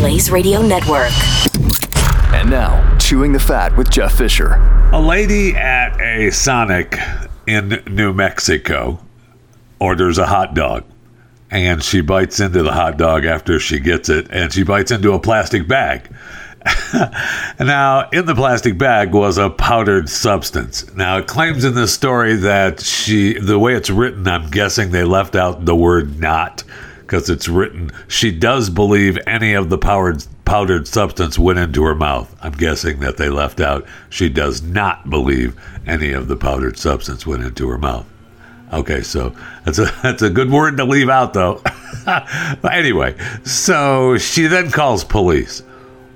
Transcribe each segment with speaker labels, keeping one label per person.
Speaker 1: Blaze Radio Network.
Speaker 2: And now, Chewing the Fat with Jeff Fisher.
Speaker 3: A lady at a Sonic in New Mexico orders a hot dog and she bites into the hot dog after she gets it and she bites into a plastic bag. now, in the plastic bag was a powdered substance. Now, it claims in this story that she, the way it's written, I'm guessing they left out the word not because it's written, she does believe any of the powdered, powdered substance went into her mouth. I'm guessing that they left out, she does not believe any of the powdered substance went into her mouth. Okay, so that's a that's a good word to leave out though. but anyway, so she then calls police.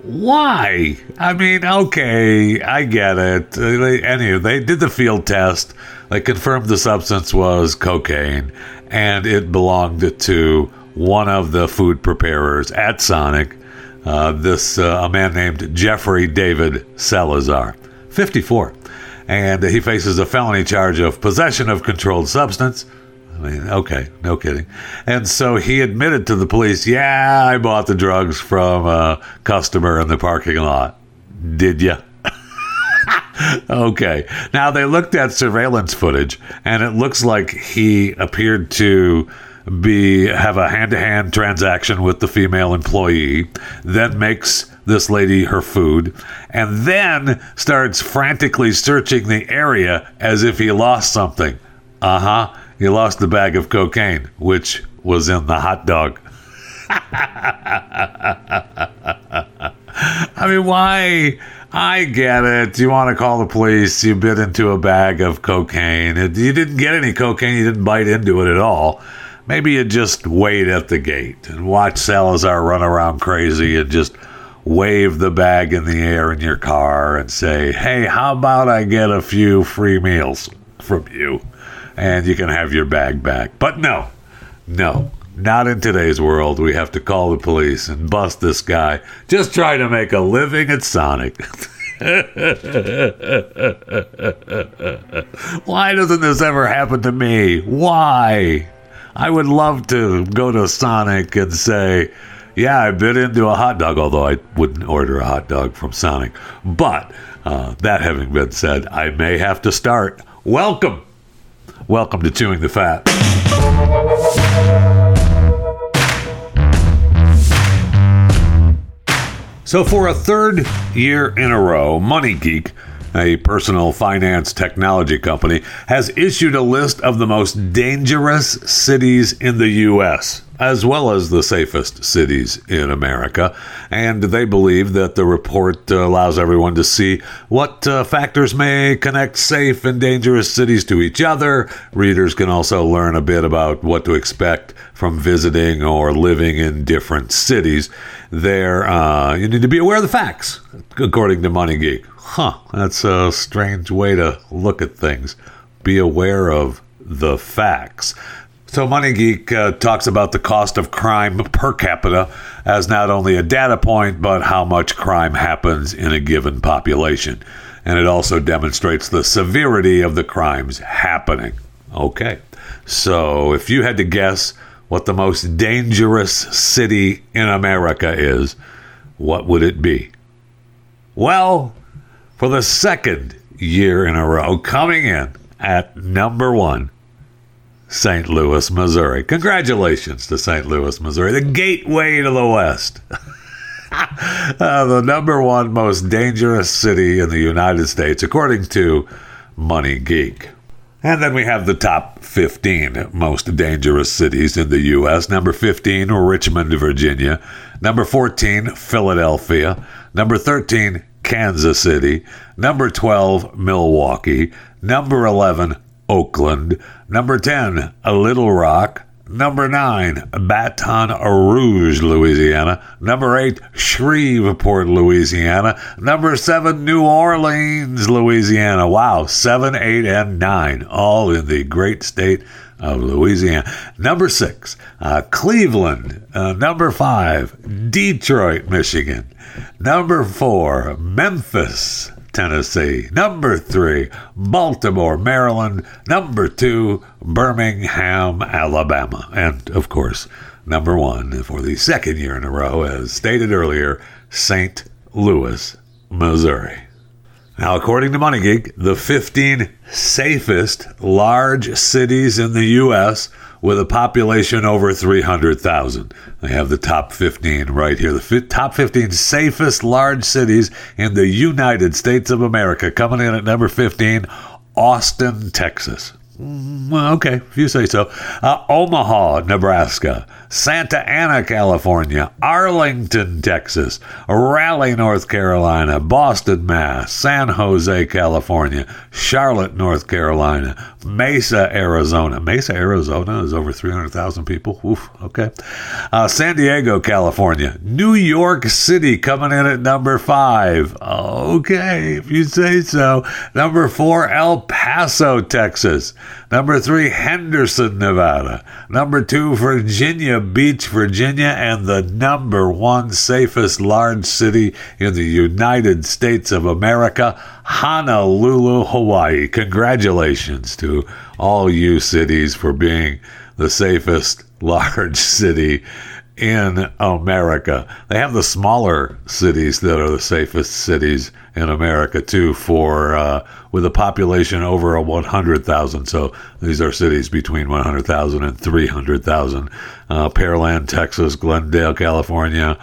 Speaker 3: Why? I mean, okay, I get it. They, anyway, they did the field test. They confirmed the substance was cocaine, and it belonged to one of the food preparers at Sonic. Uh, this uh, a man named Jeffrey David Salazar, 54 and he faces a felony charge of possession of controlled substance. I mean, okay, no kidding. And so he admitted to the police, yeah, I bought the drugs from a customer in the parking lot. Did you? okay. Now they looked at surveillance footage, and it looks like he appeared to be have a hand-to-hand transaction with the female employee, then makes this lady her food, and then starts frantically searching the area as if he lost something. Uh huh. He lost the bag of cocaine, which was in the hot dog. I mean, why? I get it. You want to call the police. You bit into a bag of cocaine. You didn't get any cocaine. You didn't bite into it at all. Maybe you just wait at the gate and watch Salazar run around crazy and just wave the bag in the air in your car and say, hey, how about I get a few free meals from you? And you can have your bag back. But no, no, not in today's world. We have to call the police and bust this guy just trying to make a living at Sonic. Why doesn't this ever happen to me? Why? I would love to go to Sonic and say, yeah, I bit into a hot dog, although I wouldn't order a hot dog from Sonic. But uh, that having been said, I may have to start. Welcome. Welcome to Chewing the Fat. So, for a third year in a row, Money Geek a personal finance technology company, has issued a list of the most dangerous cities in the U.S., as well as the safest cities in America. And they believe that the report uh, allows everyone to see what uh, factors may connect safe and dangerous cities to each other. Readers can also learn a bit about what to expect from visiting or living in different cities. There, uh, you need to be aware of the facts, according to Money Geek. Huh, that's a strange way to look at things. Be aware of the facts. So, Money Geek uh, talks about the cost of crime per capita as not only a data point, but how much crime happens in a given population. And it also demonstrates the severity of the crimes happening. Okay, so if you had to guess what the most dangerous city in America is, what would it be? Well, for the second year in a row, coming in at number one, St. Louis, Missouri. Congratulations to St. Louis, Missouri, the gateway to the West. uh, the number one most dangerous city in the United States, according to Money Geek. And then we have the top 15 most dangerous cities in the U.S. Number 15, Richmond, Virginia. Number 14, Philadelphia. Number 13, Kansas City. Number 12, Milwaukee. Number 11, Oakland. Number 10, Little Rock. Number 9, Baton Rouge, Louisiana. Number 8, Shreveport, Louisiana. Number 7, New Orleans, Louisiana. Wow, 7, 8, and 9, all in the great state of Louisiana. Number 6, uh, Cleveland. Uh, number 5, Detroit, Michigan. Number four, Memphis, Tennessee. Number three, Baltimore, Maryland. Number two, Birmingham, Alabama. And of course, number one for the second year in a row, as stated earlier, St. Louis, Missouri. Now, according to Money Geek, the 15 safest large cities in the U.S. with a population over 300,000. They have the top 15 right here. The fi- top 15 safest large cities in the United States of America. Coming in at number 15, Austin, Texas. Mm, okay, if you say so. Uh, Omaha, Nebraska. Santa Ana, California. Arlington, Texas. Raleigh, North Carolina. Boston, Mass. San Jose, California. Charlotte, North Carolina. Mesa, Arizona. Mesa, Arizona is over 300,000 people. Oof, okay. Uh, San Diego, California. New York City coming in at number five. Okay, if you say so. Number four, El Paso, Texas. Number three, Henderson, Nevada. Number two, Virginia Beach, Virginia. And the number one safest large city in the United States of America, Honolulu, Hawaii. Congratulations to all you cities for being the safest large city in America. They have the smaller cities that are the safest cities in America too for uh, with a population over a 100,000. So these are cities between 100,000 and 300,000. Uh, Pearland, Texas, Glendale, California,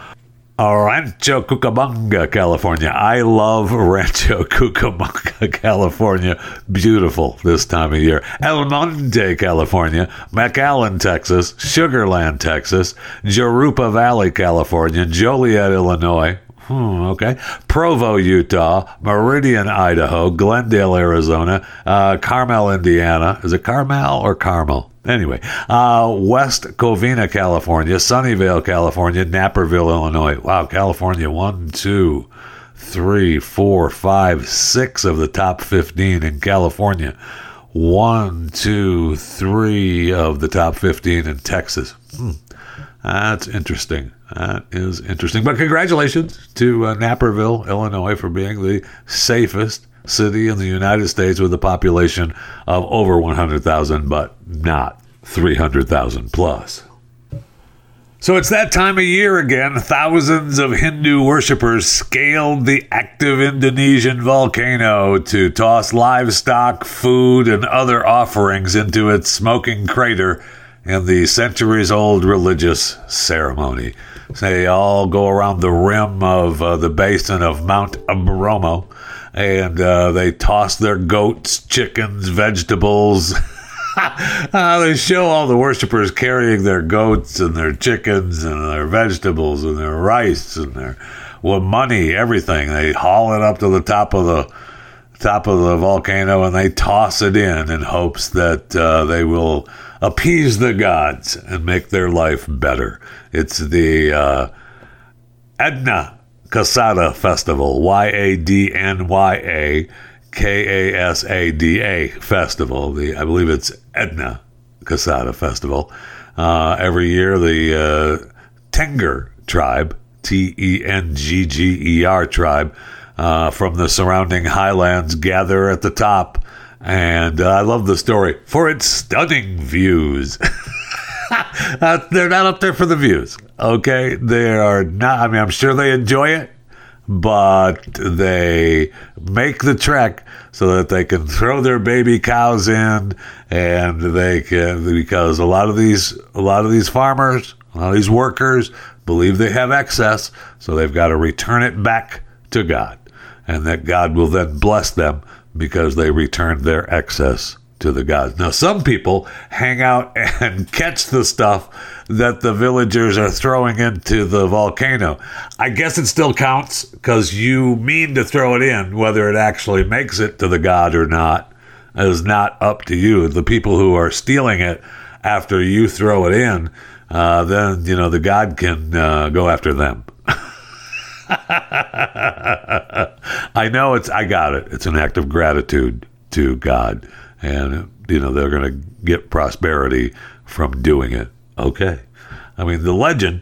Speaker 3: Rancho Cucamonga, California. I love Rancho Cucamonga, California. Beautiful this time of year. El Monte, California. McAllen, Texas. Sugarland, Texas. Jurupa Valley, California. Joliet, Illinois. Hmm, okay. Provo, Utah. Meridian, Idaho. Glendale, Arizona. Uh, Carmel, Indiana. Is it Carmel or Carmel? Anyway, uh, West Covina, California, Sunnyvale, California, Naperville, Illinois. Wow, California, one, two, three, four, five, six of the top 15 in California. One, two, three of the top 15 in Texas. Hmm. That's interesting. That is interesting. But congratulations to uh, Naperville, Illinois, for being the safest city in the United States with a population of over 100,000, but not 300,000 plus. So it's that time of year again. Thousands of Hindu worshippers scaled the active Indonesian volcano to toss livestock, food, and other offerings into its smoking crater in the centuries old religious ceremony. They all go around the rim of uh, the basin of Mount Bromo and uh, they toss their goats, chickens, vegetables. uh, they show all the worshippers carrying their goats and their chickens and their vegetables and their rice and their well, money, everything. They haul it up to the top of the top of the volcano and they toss it in in hopes that uh, they will appease the gods and make their life better. It's the uh, Yadnya Kasada Festival, Y A D N Y A K A S A D A Festival. The I believe it's Yadnya Kasada Festival. Uh, every year, the uh, Tengger tribe, T E N G G E R tribe, uh, from the surrounding highlands gather at the top. And uh, I love the story for its stunning views. Uh, they're not up there for the views. Okay, they are not. I mean, I'm sure they enjoy it, but they make the trek so that they can throw their baby cows in, and they can because a lot of these a lot of these farmers, a lot of these workers believe they have excess, so they've got to return it back to God, and that God will then bless them because they returned their excess to the gods. Now, some people hang out and catch the stuff that the villagers are throwing into the volcano. I guess it still counts because you mean to throw it in, whether it actually makes it to the god or not is not up to you. The people who are stealing it after you throw it in, uh, then you know the god can uh, go after them. I know it's. I got it. It's an act of gratitude to God, and you know they're going to get prosperity from doing it. Okay, I mean the legend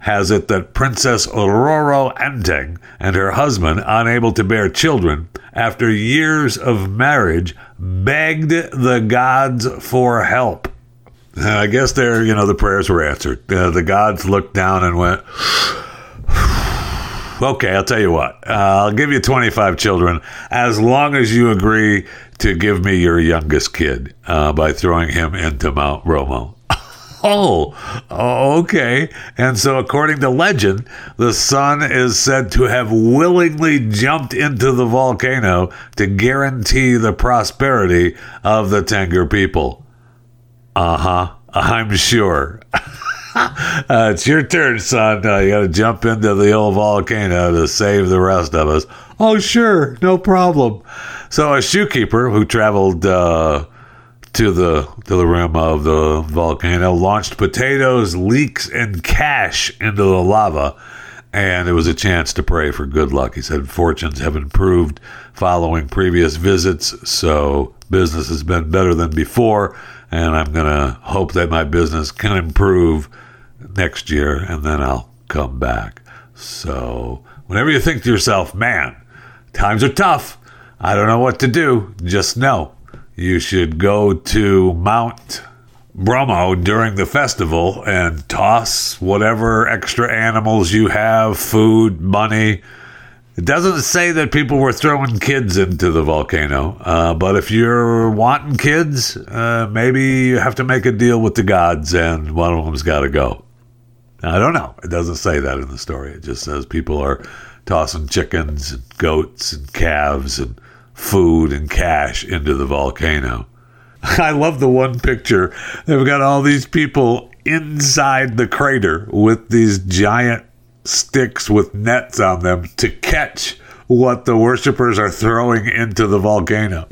Speaker 3: has it that Princess Roro Anteng and her husband, unable to bear children after years of marriage, begged the gods for help. I guess there, you know, the prayers were answered. Uh, the gods looked down and went, okay, I'll tell you what. Uh, I'll give you 25 children as long as you agree to give me your youngest kid uh, by throwing him into Mount Bromo. Oh, okay. And so, according to legend, the son is said to have willingly jumped into the volcano to guarantee the prosperity of the Tengger people. Uh huh. I'm sure. uh, it's your turn, son. Uh, you got to jump into the old volcano to save the rest of us. Oh, sure. No problem. So, a shoekeeper who traveled. Uh, to the to the rim of the volcano, launched potatoes, leeks, and cash into the lava, and it was a chance to pray for good luck. He said fortunes have improved following previous visits, so business has been better than before, and I'm gonna hope that my business can improve next year, and then I'll come back. So whenever you think to yourself, man, times are tough. I don't know what to do. Just know you should go to Mount Bromo during the festival and toss whatever extra animals you have, food, money. It doesn't say that people were throwing kids into the volcano, uh, but if you're wanting kids, uh, maybe you have to make a deal with the gods and one of them's got to go. I don't know. It doesn't say that in the story. It just says people are tossing chickens and goats and calves and food and cash into the volcano. I love the one picture. They've got all these people inside the crater with these giant sticks with nets on them to catch what the worshippers are throwing into the volcano.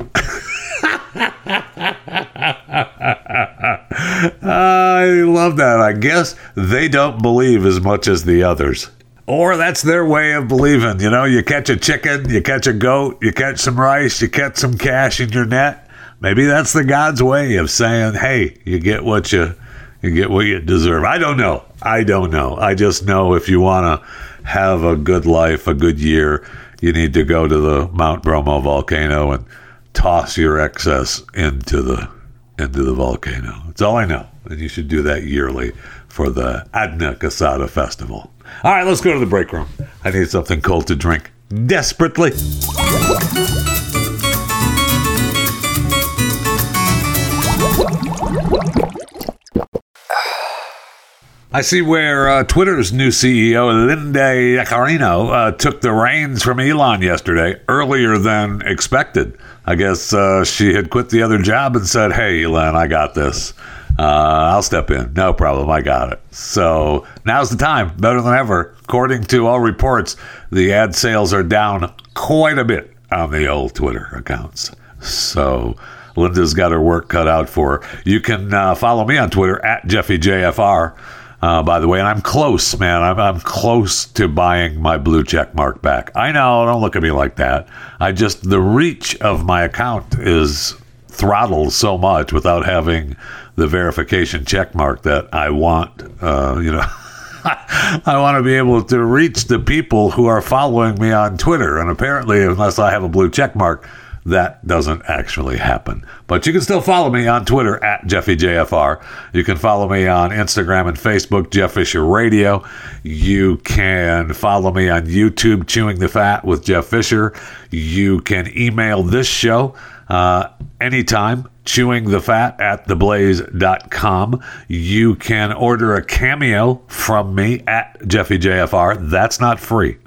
Speaker 3: I love that. I guess they don't believe as much as the others. Or that's their way of believing. You know, you catch a chicken, you catch a goat, you catch some rice, you catch some cash in your net. Maybe that's the God's way of saying, "Hey, you get what you you get what you deserve." I don't know. I don't know. I just know if you want to have a good life, a good year, you need to go to the Mount Bromo volcano and toss your excess into the into the volcano. That's all I know. And you should do that yearly for the Yadnya Kasada Festival. All right, let's go to the break room. I need something cold to drink desperately. I see where uh, Twitter's new CEO, Linda Yaccarino, uh, took the reins from Elon yesterday, earlier than expected. I guess uh, she had quit the other job and said, Hey, Elon, I got this. Uh, I'll step in. No problem. I got it. So now's the time, better than ever. According to all reports, the ad sales are down quite a bit on the old Twitter accounts. So Linda's got her work cut out for her. You can uh, follow me on Twitter at JeffyJFR. Uh, by the way, and I'm close, man. I'm, I'm close to buying my blue check mark back. I know, don't look at me like that. I just, the reach of my account is throttled so much without having the verification check mark that I want, uh, you know. I want to be able to reach the people who are following me on Twitter. And apparently, unless I have a blue check mark, that doesn't actually happen. But you can still follow me on Twitter at JeffyJFR. You can follow me on Instagram and Facebook, Jeff Fisher Radio. You can follow me on YouTube, Chewing the Fat with Jeff Fisher. You can email this show uh, anytime, chewing the fat at theblaze.com. You can order a cameo from me at JeffyJFR. That's not free.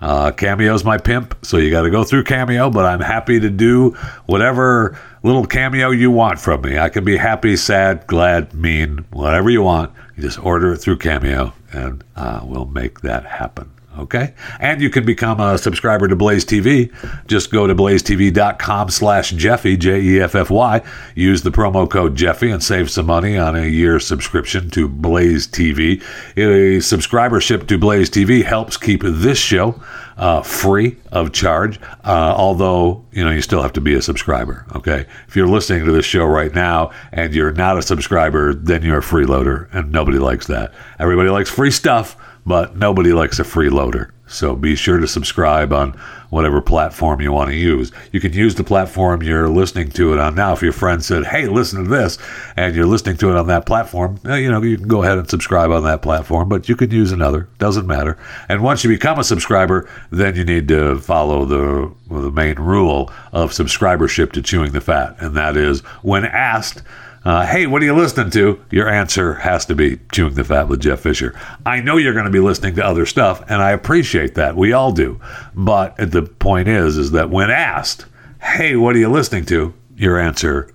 Speaker 3: Uh, Cameo's my pimp, so you got to go through Cameo, but I'm happy to do whatever little cameo you want from me. I can be happy, sad, glad, mean, whatever you want. You just order it through Cameo, and uh, we'll make that happen. Okay. And you can become a subscriber to Blaze TV. Just go to blazetv.com slash Jeffy, J E F F Y. Use the promo code Jeffy and save some money on a year subscription to Blaze TV. A subscribership to Blaze TV helps keep this show uh, free of charge, uh, although, you know, you still have to be a subscriber. Okay. If you're listening to this show right now and you're not a subscriber, then you're a freeloader, and nobody likes that. Everybody likes free stuff but nobody likes a freeloader. So be sure to subscribe on whatever platform you want to use. You can use the platform you're listening to it on now. If your friend said, "Hey, listen to this," and you're listening to it on that platform, eh, you know you can go ahead and subscribe on that platform. But you can use another; doesn't matter. And once you become a subscriber, then you need to follow the the main rule of subscribership to Chewing the Fat, and that is when asked uh, hey, what are you listening to? Your answer has to be Chewing the Fat with Jeff Fisher. I know you're going to be listening to other stuff, and I appreciate that. We all do. But the point is, is that when asked, hey, what are you listening to? Your answer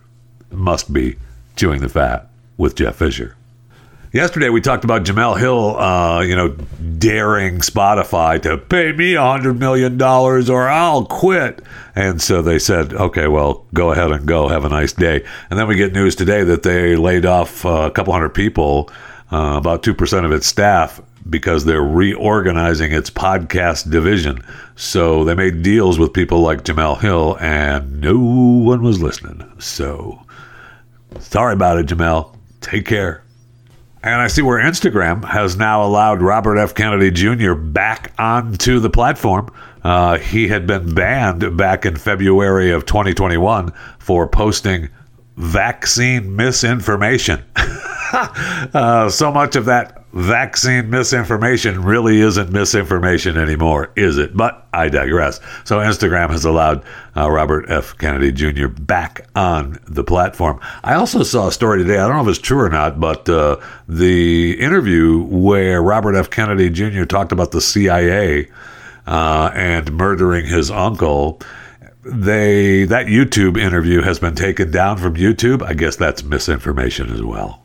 Speaker 3: must be Chewing the Fat with Jeff Fisher. Yesterday we talked about Jemele Hill, uh, you know, daring Spotify to pay me hundred million dollars or I'll quit. And so they said, okay, well, go ahead and go. Have a nice day. And then we get news today that they laid off uh, a couple hundred people, uh, about two percent of its staff, because they're reorganizing its podcast division. So they made deals with people like Jemele Hill, and no one was listening. So sorry about it, Jemele. Take care. And I see where Instagram has now allowed Robert F. Kennedy Jr. back onto the platform. Uh, he had been banned back in February of 2021 for posting vaccine misinformation. uh, so much of that vaccine misinformation really isn't misinformation anymore, is it? But I digress. So Instagram has allowed uh, Robert F. Kennedy Jr. back on the platform. I also saw a story today. I don't know if it's true or not, but uh, the interview where Robert F. Kennedy Jr. talked about the CIA uh, and murdering his uncle they that YouTube interview has been taken down from YouTube. I guess that's misinformation as well.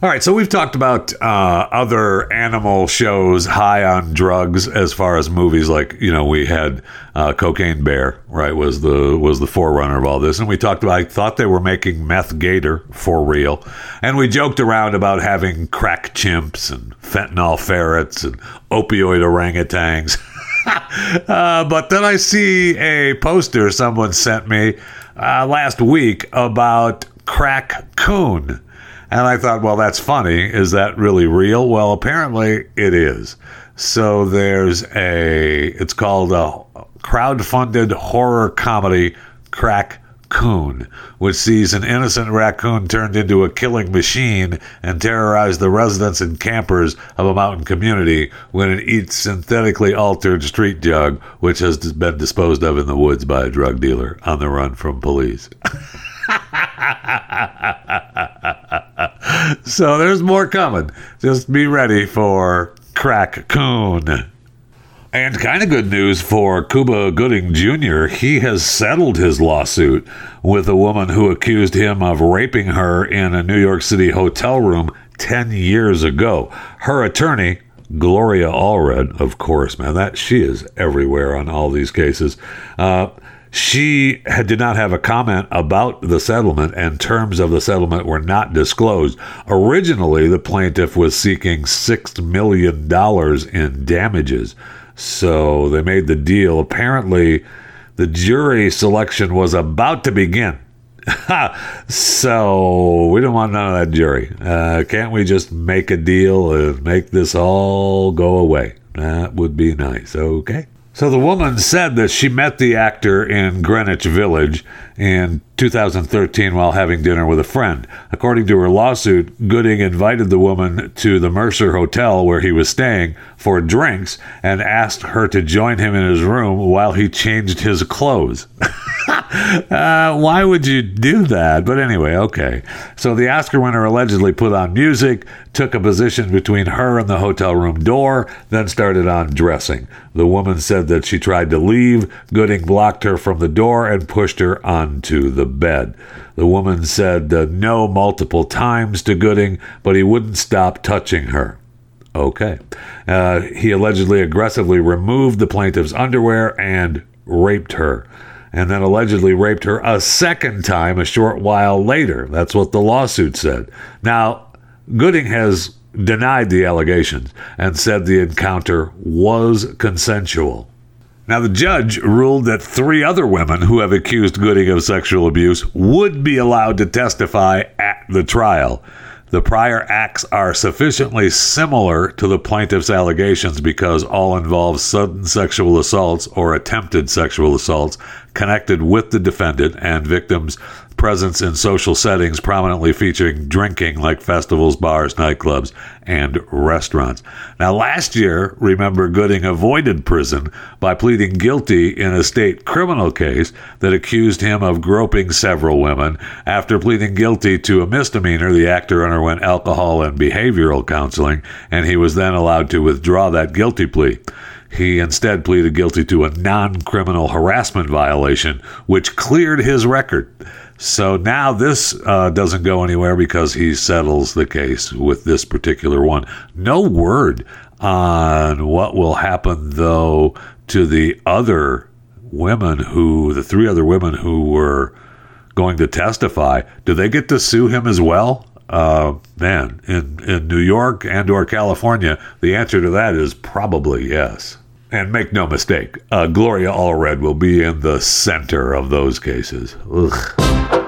Speaker 3: All right, so we've talked about uh, other animal shows high on drugs as far as movies. Like you know, we had uh, Cocaine Bear, right? Was the was the forerunner of all this, and we talked about. I thought they were making meth gator for real, and we joked around about having crack chimps and fentanyl ferrets and opioid orangutans. uh, but then I see a poster someone sent me uh, last week about crack coon and I thought, well, that's funny. Is that really real? Well, apparently it is. So there's a, it's called a crowd-funded horror comedy, Crack Coon, which sees an innocent raccoon turned into a killing machine and terrorize the residents and campers of a mountain community when it eats synthetically altered street jug, which has been disposed of in the woods by a drug dealer on the run from police. so there's more coming. Just be ready for Crack Coon. And kind of good news for Cuba Gooding Jr. He has settled his lawsuit with a woman who accused him of raping her in a New York City hotel room 10 years ago. Her attorney, Gloria Allred, of course, man, that she is everywhere on all these cases. Uh, she had, did not have a comment about the settlement, and terms of the settlement were not disclosed. Originally, the plaintiff was seeking $6 million in damages. So they made the deal. Apparently, the jury selection was about to begin. so we don't want none of that jury. Uh, can't we just make a deal and make this all go away? That would be nice. Okay. So the woman said that she met the actor in Greenwich Village in 2013 while having dinner with a friend. According to her lawsuit, Gooding invited the woman to the Mercer Hotel where he was staying for drinks and asked her to join him in his room while he changed his clothes. uh, why would you do that? But anyway, okay. So the Oscar winner allegedly put on music, took a position between her and the hotel room door, then started undressing. The woman said that she tried to leave. Gooding blocked her from the door and pushed her onto the bed. The woman said uh, no multiple times to Gooding, but he wouldn't stop touching her. Okay. Uh, he allegedly aggressively removed the plaintiff's underwear and raped her and then allegedly raped her a second time a short while later. That's what the lawsuit said. Now, Gooding has denied the allegations and said the encounter was consensual. Now, the judge ruled that three other women who have accused Gooding of sexual abuse would be allowed to testify at the trial. The prior acts are sufficiently similar to the plaintiff's allegations because all involve sudden sexual assaults or attempted sexual assaults connected with the defendant and victims' presence in social settings prominently featuring drinking like festivals, bars, nightclubs, and restaurants. Now, last year, remember, Gooding avoided prison by pleading guilty in a state criminal case that accused him of groping several women. After pleading guilty to a misdemeanor, the actor underwent alcohol and behavioral counseling, and he was then allowed to withdraw that guilty plea. He instead pleaded guilty to a non criminal harassment violation, which cleared his record. So now this uh, doesn't go anywhere because he settles the case with this particular one. No word on what will happen, though, to the other women who, the three other women who were going to testify. Do they get to sue him as well? Uh, man, in, in New York and or California, the answer to that is probably yes. And make no mistake, uh, Gloria Allred will be in the center of those cases. Ugh.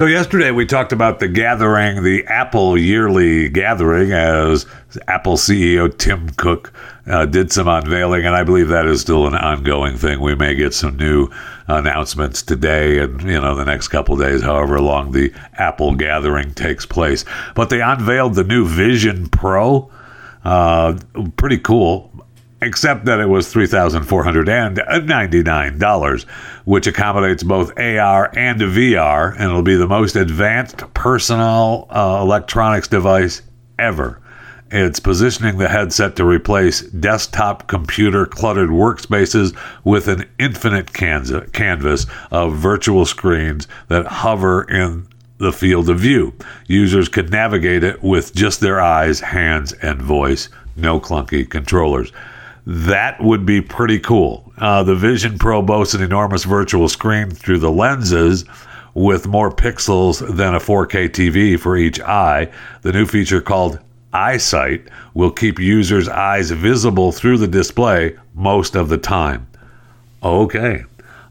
Speaker 3: So, yesterday we talked about the gathering, the Apple yearly gathering, as Apple CEO Tim Cook uh, did some unveiling, and I believe that is still an ongoing thing. We may get some new announcements today and, you know, the next couple days, however long the Apple gathering takes place. But they unveiled the new Vision Pro. Uh, pretty cool except that it was $3,499, which accommodates both AR and VR, and it'll be the most advanced personal uh, electronics device ever. It's positioning the headset to replace desktop computer cluttered workspaces with an infinite canvas of virtual screens that hover in the field of view. Users can navigate it with just their eyes, hands, and voice. No clunky controllers that would be pretty cool. Uh, the Vision Pro boasts an enormous virtual screen through the lenses with more pixels than a 4K TV for each eye. The new feature called EyeSight will keep users' eyes visible through the display most of the time. Okay.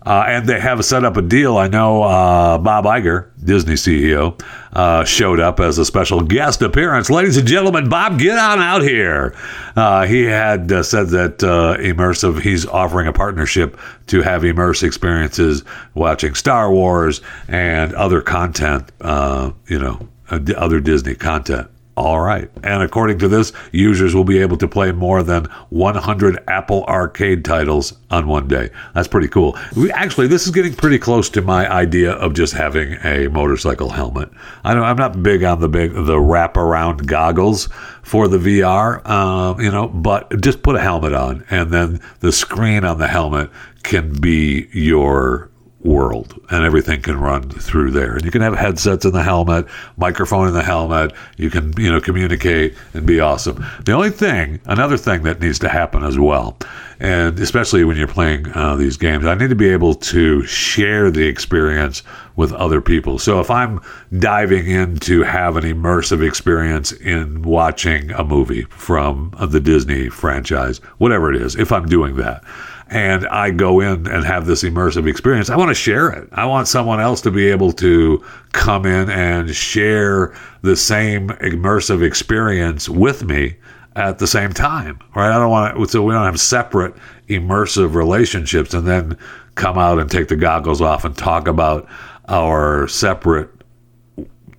Speaker 3: Uh, and they have set up a deal. I know uh, Bob Iger, Disney CEO, uh, showed up as a special guest appearance. Ladies and gentlemen, Bob, get on out here. Uh, he had uh, said that uh, immersive, he's offering a partnership to have immersive experiences watching Star Wars and other content, you know, other Disney content. All right. And according to this, users will be able to play more than 100 Apple Arcade titles on one day. That's pretty cool. We, actually, this is getting pretty close to my idea of just having a motorcycle helmet. I I'm not big on the big the wraparound goggles for the VR, uh, you know, but just put a helmet on, and then the screen on the helmet can be your world and everything can run through there. And you can have headsets in the helmet microphone in the helmet. You can you know communicate and be awesome. The only thing another thing that needs to happen as well and especially when you're playing uh, these games i need to be able to share the experience with other people. So if i'm diving in to have an immersive experience in watching a movie from the disney franchise whatever it is if i'm doing that and I go in and have this immersive experience, I want to share it. I want someone else to be able to come in and share the same immersive experience with me at the same time, right? I don't want to, so we don't have separate immersive relationships and then come out and take the goggles off and talk about our separate,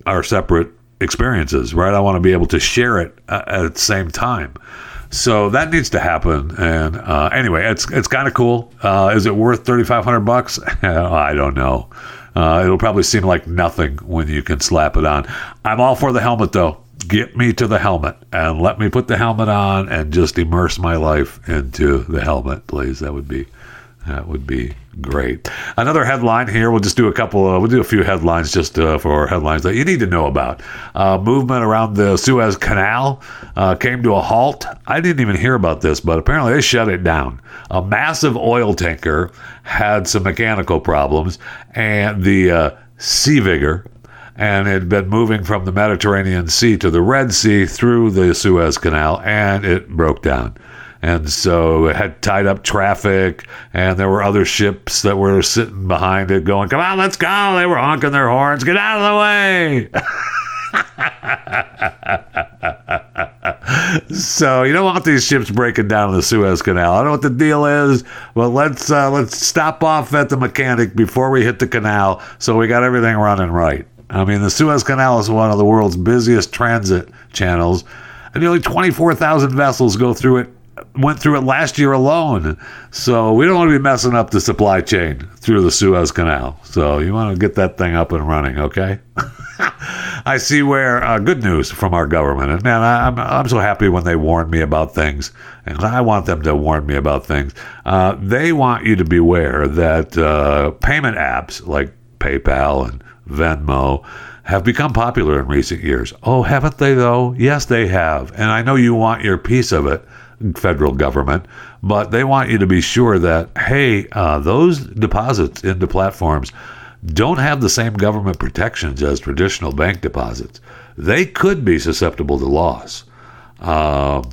Speaker 3: our separate experiences, right? I want to be able to share it uh, at the same time. So that needs to happen. And uh, anyway, it's it's kind of cool. Uh, is it worth thirty five hundred bucks? I don't know. Uh, it'll probably seem like nothing when you can slap it on. I'm all for the helmet though. get me to the helmet and let me put the helmet on and just immerse my life into the helmet, please. That would be that would be great. Another headline here. We'll just do a couple. Uh, we'll do a few headlines just uh, for headlines that you need to know about. Uh, movement around the Suez Canal uh, came to a halt. I didn't even hear about this, but apparently they shut it down. A massive oil tanker had some mechanical problems, and the uh, Sea Vigor and it had been moving from the Mediterranean Sea to the Red Sea through the Suez Canal, and it broke down. And so it had tied up traffic, and there were other ships that were sitting behind it going, Come on, let's go. They were honking their horns, get out of the way. so you don't want these ships breaking down the Suez Canal. I don't know what the deal is, but let's uh, let's stop off at the mechanic before we hit the canal, so we got everything running right. I mean, the Suez Canal is one of the world's busiest transit channels, and nearly 24,000 vessels go through it went through it last year alone. So we don't want to be messing up the supply chain through the Suez Canal. So you want to get that thing up and running, okay? I see where uh, good news from our government, and man, I, am I'm so happy when they warn me about things, and I want them to warn me about things. Uh, they want you to beware that uh, payment apps like PayPal and Venmo have become popular in recent years. Oh, haven't they though? Yes, they have, and I know you want your piece of it federal government, but they want you to be sure that, hey, uh, those deposits into platforms don't have the same government protections as traditional bank deposits. They could be susceptible to loss. Uh,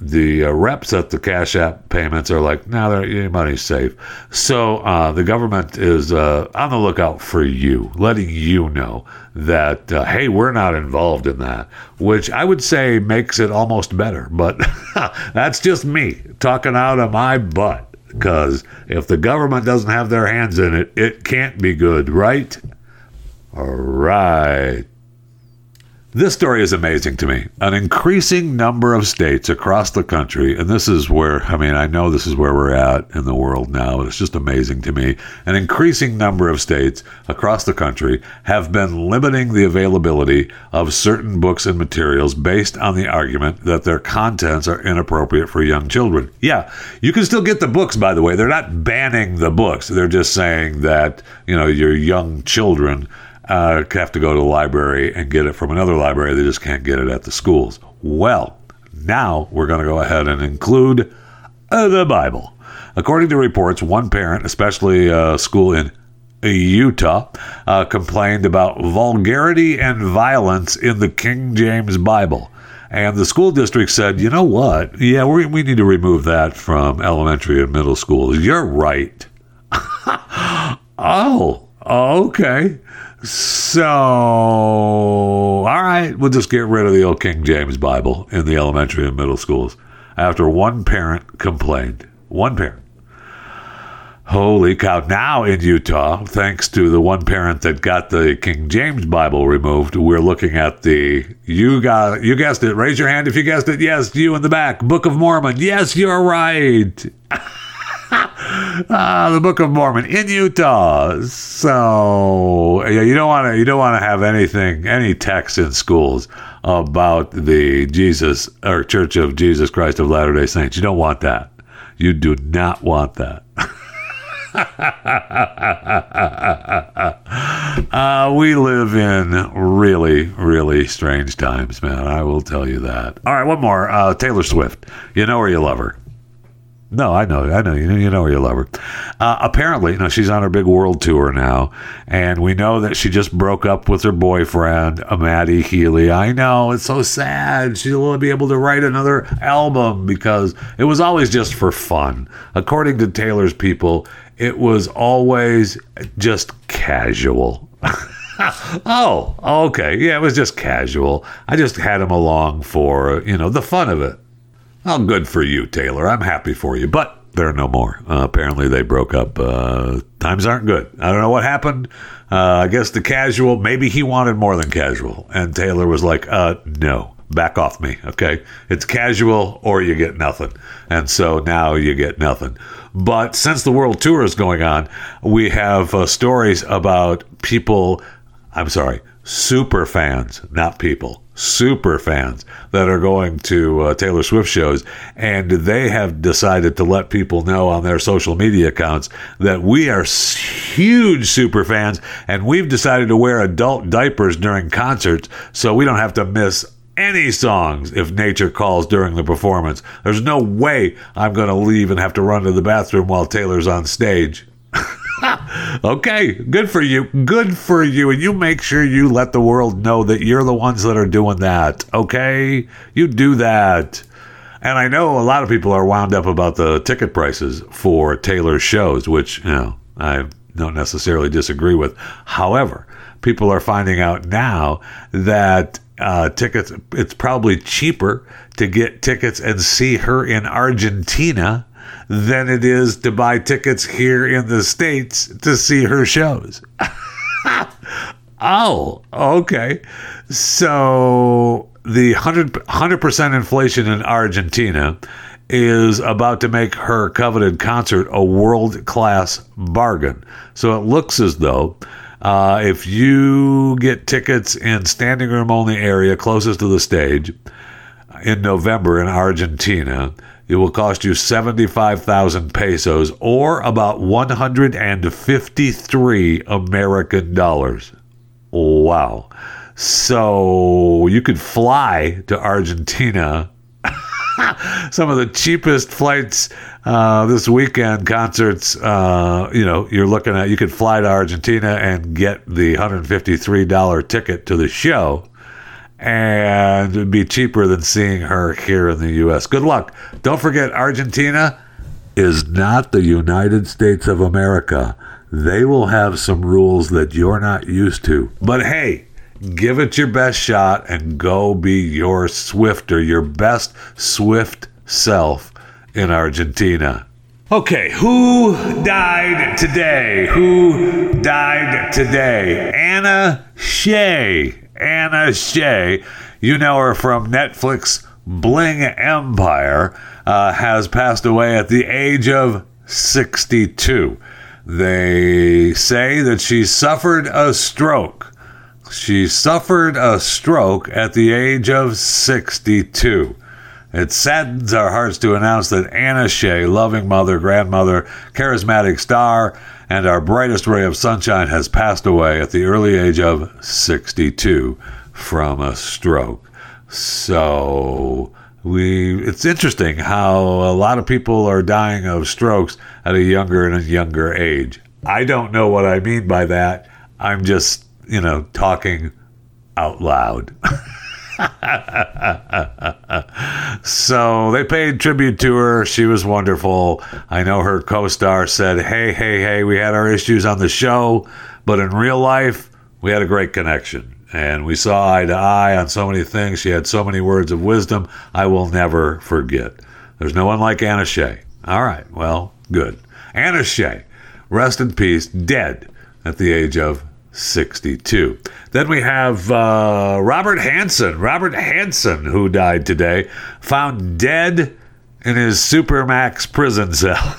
Speaker 3: the uh, reps at the Cash App payments are like, now nah, your money's safe. So uh, the government is uh, on the lookout for you, letting you know that, uh, hey, we're not involved in that, which I would say makes it almost better. But that's just me talking out of my butt. Because if the government doesn't have their hands in it, it can't be good, right? All right. This story is amazing to me. An increasing number of states across the country, and this is where, I mean, I know this is where we're at in the world now, but it's just amazing to me. An increasing number of states across the country have been limiting the availability of certain books and materials based on the argument that their contents are inappropriate for young children. Yeah, you can still get the books, by the way. They're not banning the books, they're just saying that, you know, your young children uh, have to go to the library and get it from another library. They just can't get it at the schools. Well, now we're going to go ahead and include uh, the Bible. According to reports, one parent, especially a school in Utah, uh, complained about vulgarity and violence in the King James Bible. And the school district said, you know what? Yeah, we, we need to remove that from elementary and middle schools. You're right. oh, okay. So, all right, we'll just get rid of the old King James Bible in the elementary and middle schools after one parent complained. One parent. Holy cow. Now in Utah, thanks to the one parent that got the King James Bible removed, we're looking at the you got you guessed it. Raise your hand if you guessed it. Yes, you in the back. Book of Mormon. Yes, you're right. ah, the Book of Mormon in Utah. So yeah, you don't want to you don't want to have anything any text in schools about the Jesus or Church of Jesus Christ of Latter Day Saints. You don't want that. You do not want that. uh, we live in really, really strange times, man. I will tell you that. All right, one more. Uh, Taylor Swift. You know or you love her. No, I know, I know. You know, you know you love her. Uh, apparently, know, she's on her big world tour now, and we know that she just broke up with her boyfriend, uh, Matty Healy. I know it's so sad. She'll be able to write another album because it was always just for fun. According to Taylor's people, it was always just casual. oh, okay. Yeah, it was just casual. I just had him along for, you know, the fun of it. Well, good for you, Taylor. I'm happy for you. But they're no more. Uh, apparently, they broke up. Uh, times aren't good. I don't know what happened. Uh, I guess the casual, maybe he wanted more than casual. And Taylor was like, uh, no, back off me. Okay. It's casual or you get nothing. And so now you get nothing. But since the world tour is going on, we have uh, stories about people, I'm sorry, super fans, not people, super fans that are going to uh, Taylor Swift shows, and they have decided to let people know on their social media accounts that we are huge super fans, and we've decided to wear adult diapers during concerts so we don't have to miss any songs if nature calls during the performance. There's no way I'm going to leave and have to run to the bathroom while Taylor's on stage. okay, good for you. Good for you. And you make sure you let the world know that you're the ones that are doing that. Okay? You do that. And I know a lot of people are wound up about the ticket prices for Taylor's shows, which, you know, I don't necessarily disagree with. However, people are finding out now that uh, tickets, it's probably cheaper to get tickets and see her in Argentina than it is to buy tickets here in the States to see her shows. oh, okay. So the 100, 100% inflation in Argentina is about to make her coveted concert a world class bargain. So it looks as though uh, if you get tickets in standing room only area closest to the stage in November in Argentina, it will cost you 75,000 pesos or about 153 American dollars. Wow. So you could fly to Argentina. Some of the cheapest flights uh, this weekend concerts, uh, you know, you're looking at, you could fly to Argentina and get the $153 ticket to the show and it'd be cheaper than seeing her here in the U.S. Good luck. Don't forget, Argentina is not the United States of America. They will have some rules that you're not used to. But hey, give it your best shot and go be your Swifter, your best Swift self in Argentina. Okay, who died today? Who died today? Anna Shay. Anna Shay, you know her from Netflix Bling Empire, uh, has passed away at the age of 62. They say that she suffered a stroke. She suffered a stroke at the age of 62. It saddens our hearts to announce that Anna Shay, loving mother, grandmother, charismatic star, and our brightest ray of sunshine has passed away at the early age of 62 from a stroke. So we it's interesting how a lot of people are dying of strokes at a younger and a younger age. I don't know what I mean by that. I'm just, you know, talking out loud. so they paid tribute to her. She was wonderful. I know her co star said, Hey, hey, hey, we had our issues on the show, but in real life, we had a great connection. And we saw eye to eye on so many things. She had so many words of wisdom. I will never forget. There's no one like Anna Shay. All right, well, good. Anna Shay, rest in peace, dead at the age of 62. Then we have uh, Robert Hanssen. Robert Hanssen, who died today, found dead in his Supermax prison cell.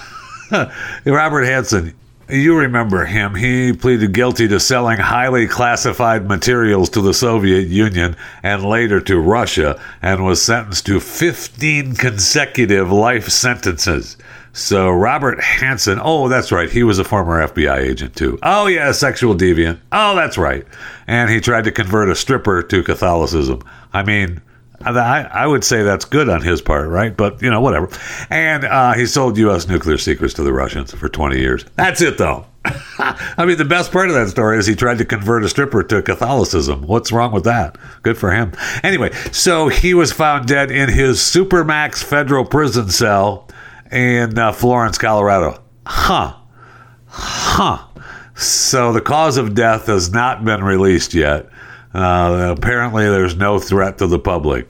Speaker 3: Robert Hanssen, you remember him. He pleaded guilty to selling highly classified materials to the Soviet Union and later to Russia and was sentenced to 15 consecutive life sentences. So Robert Hanssen, oh, that's right. He was a former FBI agent too. Oh yeah, sexual deviant. Oh, that's right. And he tried to convert a stripper to Catholicism. I mean, I, I would say that's good on his part, right? But you know, whatever. And uh, he sold U.S. nuclear secrets to the Russians for 20 years. That's it, though. I mean, the best part of that story is he tried to convert a stripper to Catholicism. What's wrong with that? Good for him. Anyway, so he was found dead in his Supermax federal prison cell in uh, Florence, Colorado. Huh. Huh. So the cause of death has not been released yet. Uh, apparently, there's no threat to the public.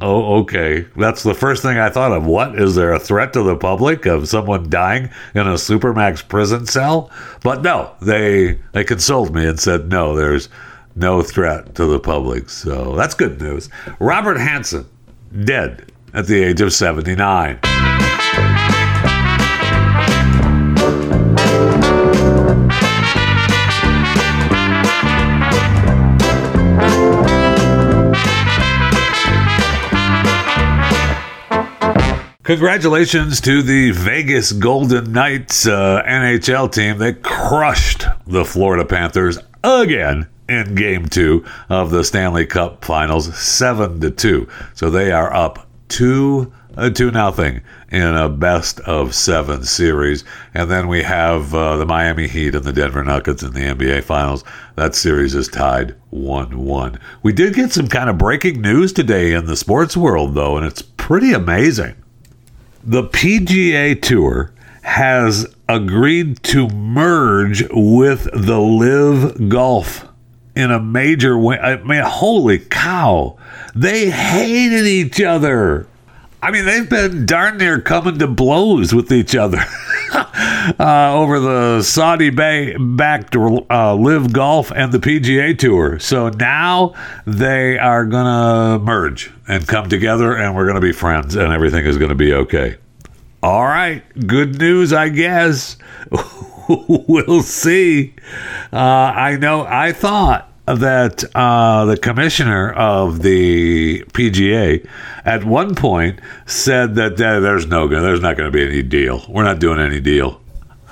Speaker 3: Oh, okay. That's the first thing I thought of. What? Is there a threat to the public of someone dying in a Supermax prison cell? But no, they they consoled me and said no, there's no threat to the public. So that's good news. Robert Hanssen, dead at the age of 79. Congratulations to the Vegas Golden Knights uh, NHL team. They crushed the Florida Panthers again in game two of the Stanley Cup finals, seven to two. So they are up two uh, two nothing in a best of seven series, and then we have uh, the Miami Heat and the Denver Nuggets in the NBA Finals. That series is tied one one. We did get some kind of breaking news today in the sports world, though, and it's pretty amazing. The PGA Tour has agreed to merge with the LIV Golf in a major way. I mean, holy cow. They hated each other. I mean, they've been darn near coming to blows with each other uh, over the Saudi Bay backed uh, LIV Golf and the PGA Tour. So now they are going to merge and come together, and we're going to be friends, and everything is going to be okay. All right, good news, I guess. we'll see. Uh, I know, I thought that uh, the commissioner of the PGA at one point said that uh, there's no there's not going to be any deal. We're not doing any deal.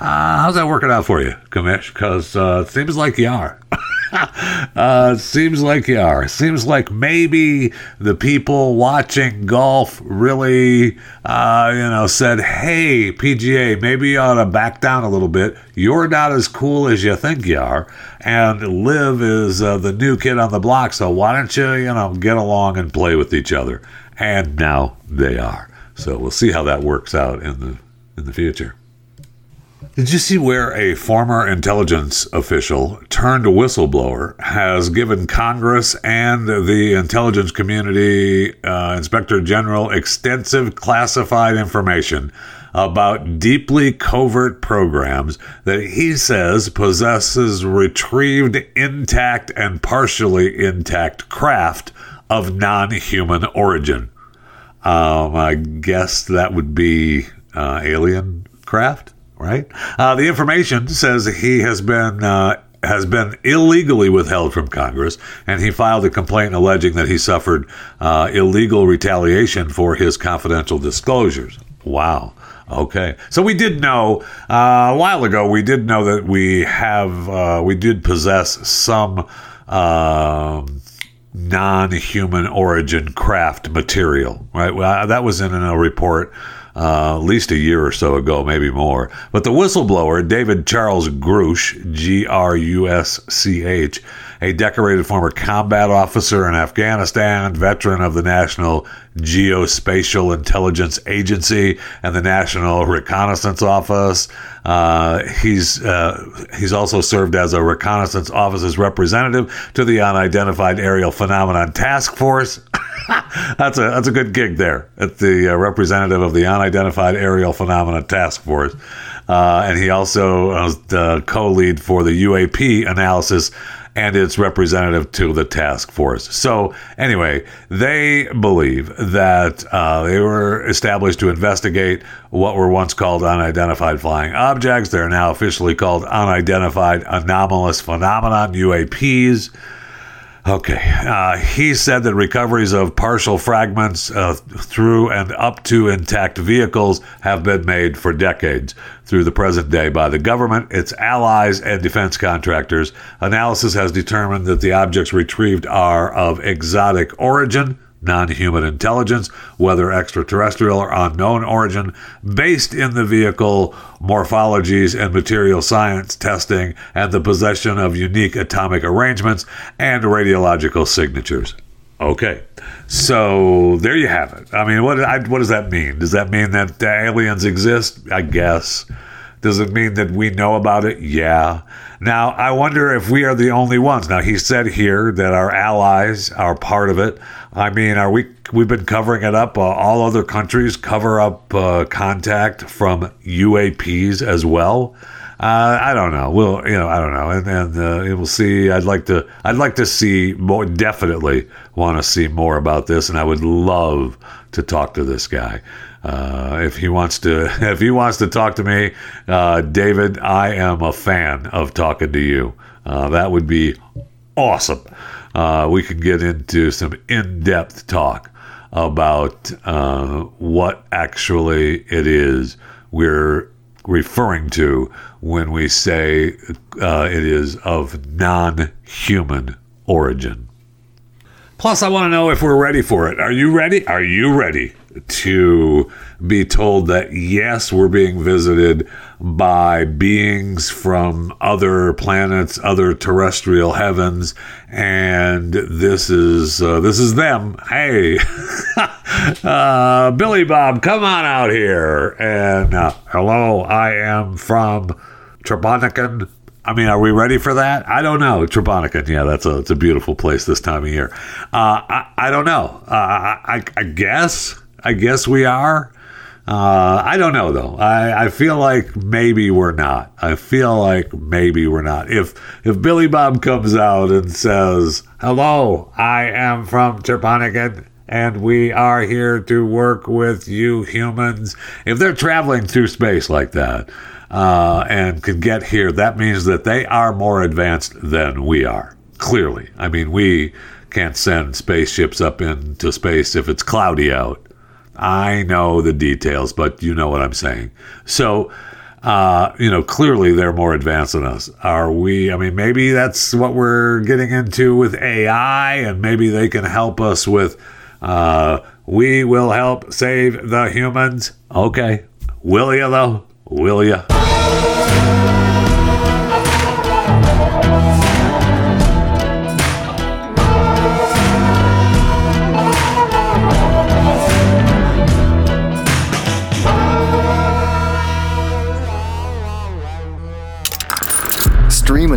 Speaker 3: Uh, how's that working out for you, commish? Because uh, it seems like you are. uh, seems like you are. Seems like maybe the people watching golf really, uh, you know, said, "Hey, PGA, maybe you ought to back down a little bit. You're not as cool as you think you are, and LIV is uh, the new kid on the block. So why don't you, you know, get along and play with each other?" And now they are. So we'll see how that works out in the in the future. Did you see where a former intelligence official turned whistleblower has given Congress and the intelligence community uh, inspector general extensive classified information about deeply covert programs that he says possesses retrieved intact and partially intact craft of non-human origin? Um, I guess that would be uh, alien craft right? Uh, the information says he has been uh, has been illegally withheld from Congress, and he filed a complaint alleging that he suffered uh, illegal retaliation for his confidential disclosures. Wow. Okay, so we did know uh, a while ago. We did know that we have uh, we did possess some um, non-human origin craft material, right? Well, that was in a report uh, at least a year or so ago, maybe more. But the whistleblower, David Charles Grusch, G R U S C H, a decorated former combat officer in Afghanistan, veteran of the National Geospatial Intelligence Agency and the National Reconnaissance Office. Uh, he's uh, he's also served as a reconnaissance office's representative to the Unidentified Aerial Phenomenon Task Force. that's a that's a good gig there at the uh, representative of the Unidentified Aerial Phenomena Task Force, uh, and he also was the co-lead for the UAP analysis and its representative to the task force. So, anyway, they believe that uh, they were established to investigate what were once called unidentified flying objects. They're now officially called unidentified anomalous phenomenon, UAPs. Okay. Uh, he said that recoveries of partial fragments uh, through and up to intact vehicles have been made for decades through the present day by the government, its allies, and defense contractors. Analysis has determined that the objects retrieved are of exotic origin non human intelligence, whether extraterrestrial or unknown origin, based in the vehicle morphologies and material science testing, and the possession of unique atomic arrangements and radiological signatures. Okay, so there you have it. I mean, what what does that mean? Does that mean that aliens exist? I guess. Does it mean that we know about it? Yeah. Now, I wonder if we are the only ones. Now, he said here that our allies are part of it. I mean, are we? We've been covering it up. Uh, all other countries cover up uh, contact from UAPs as well. Uh, I don't know. We'll, you know, I don't know, and and uh, we'll see. I'd like to. I'd like to see more. Definitely want to see more about this, and I would love to talk to this guy. Uh, if he wants to, if he wants to talk to me, uh, David, I am a fan of talking to you. Uh, that would be awesome. Uh, we could get into some in-depth talk about uh, what actually it is we're referring to when we say it is of non human origin. Plus, I want to know if we're ready for it. Are you ready? Are you ready to be told that yes, we're being visited by beings from other planets, other terrestrial heavens, and this is uh, this is them. Hey, uh, Billy Bob, come on out here. And uh, hello, I am from Trebonican. I mean, are we ready for that? I don't know. Trebonican, yeah, that's a it's a beautiful place this time of year. Uh, I, I don't know. Uh, I, I guess I guess we are. Uh, I don't know though. I, I feel like maybe we're not. I feel like maybe we're not. If if Billy Bob comes out and says, "Hello, I am from Trebonican and we are here to work with you humans," if they're traveling through space like that uh, and can get here, that means that they are more advanced than we are. Clearly, I mean, we can't send spaceships up into space if it's cloudy out. I know the details, but you know what I'm saying. So, uh, you know, clearly they're more advanced than us. Are we? I mean, maybe that's what we're getting into with AI, and maybe they can help us with. Uh, we will help save the humans. Okay, will you though? Will you?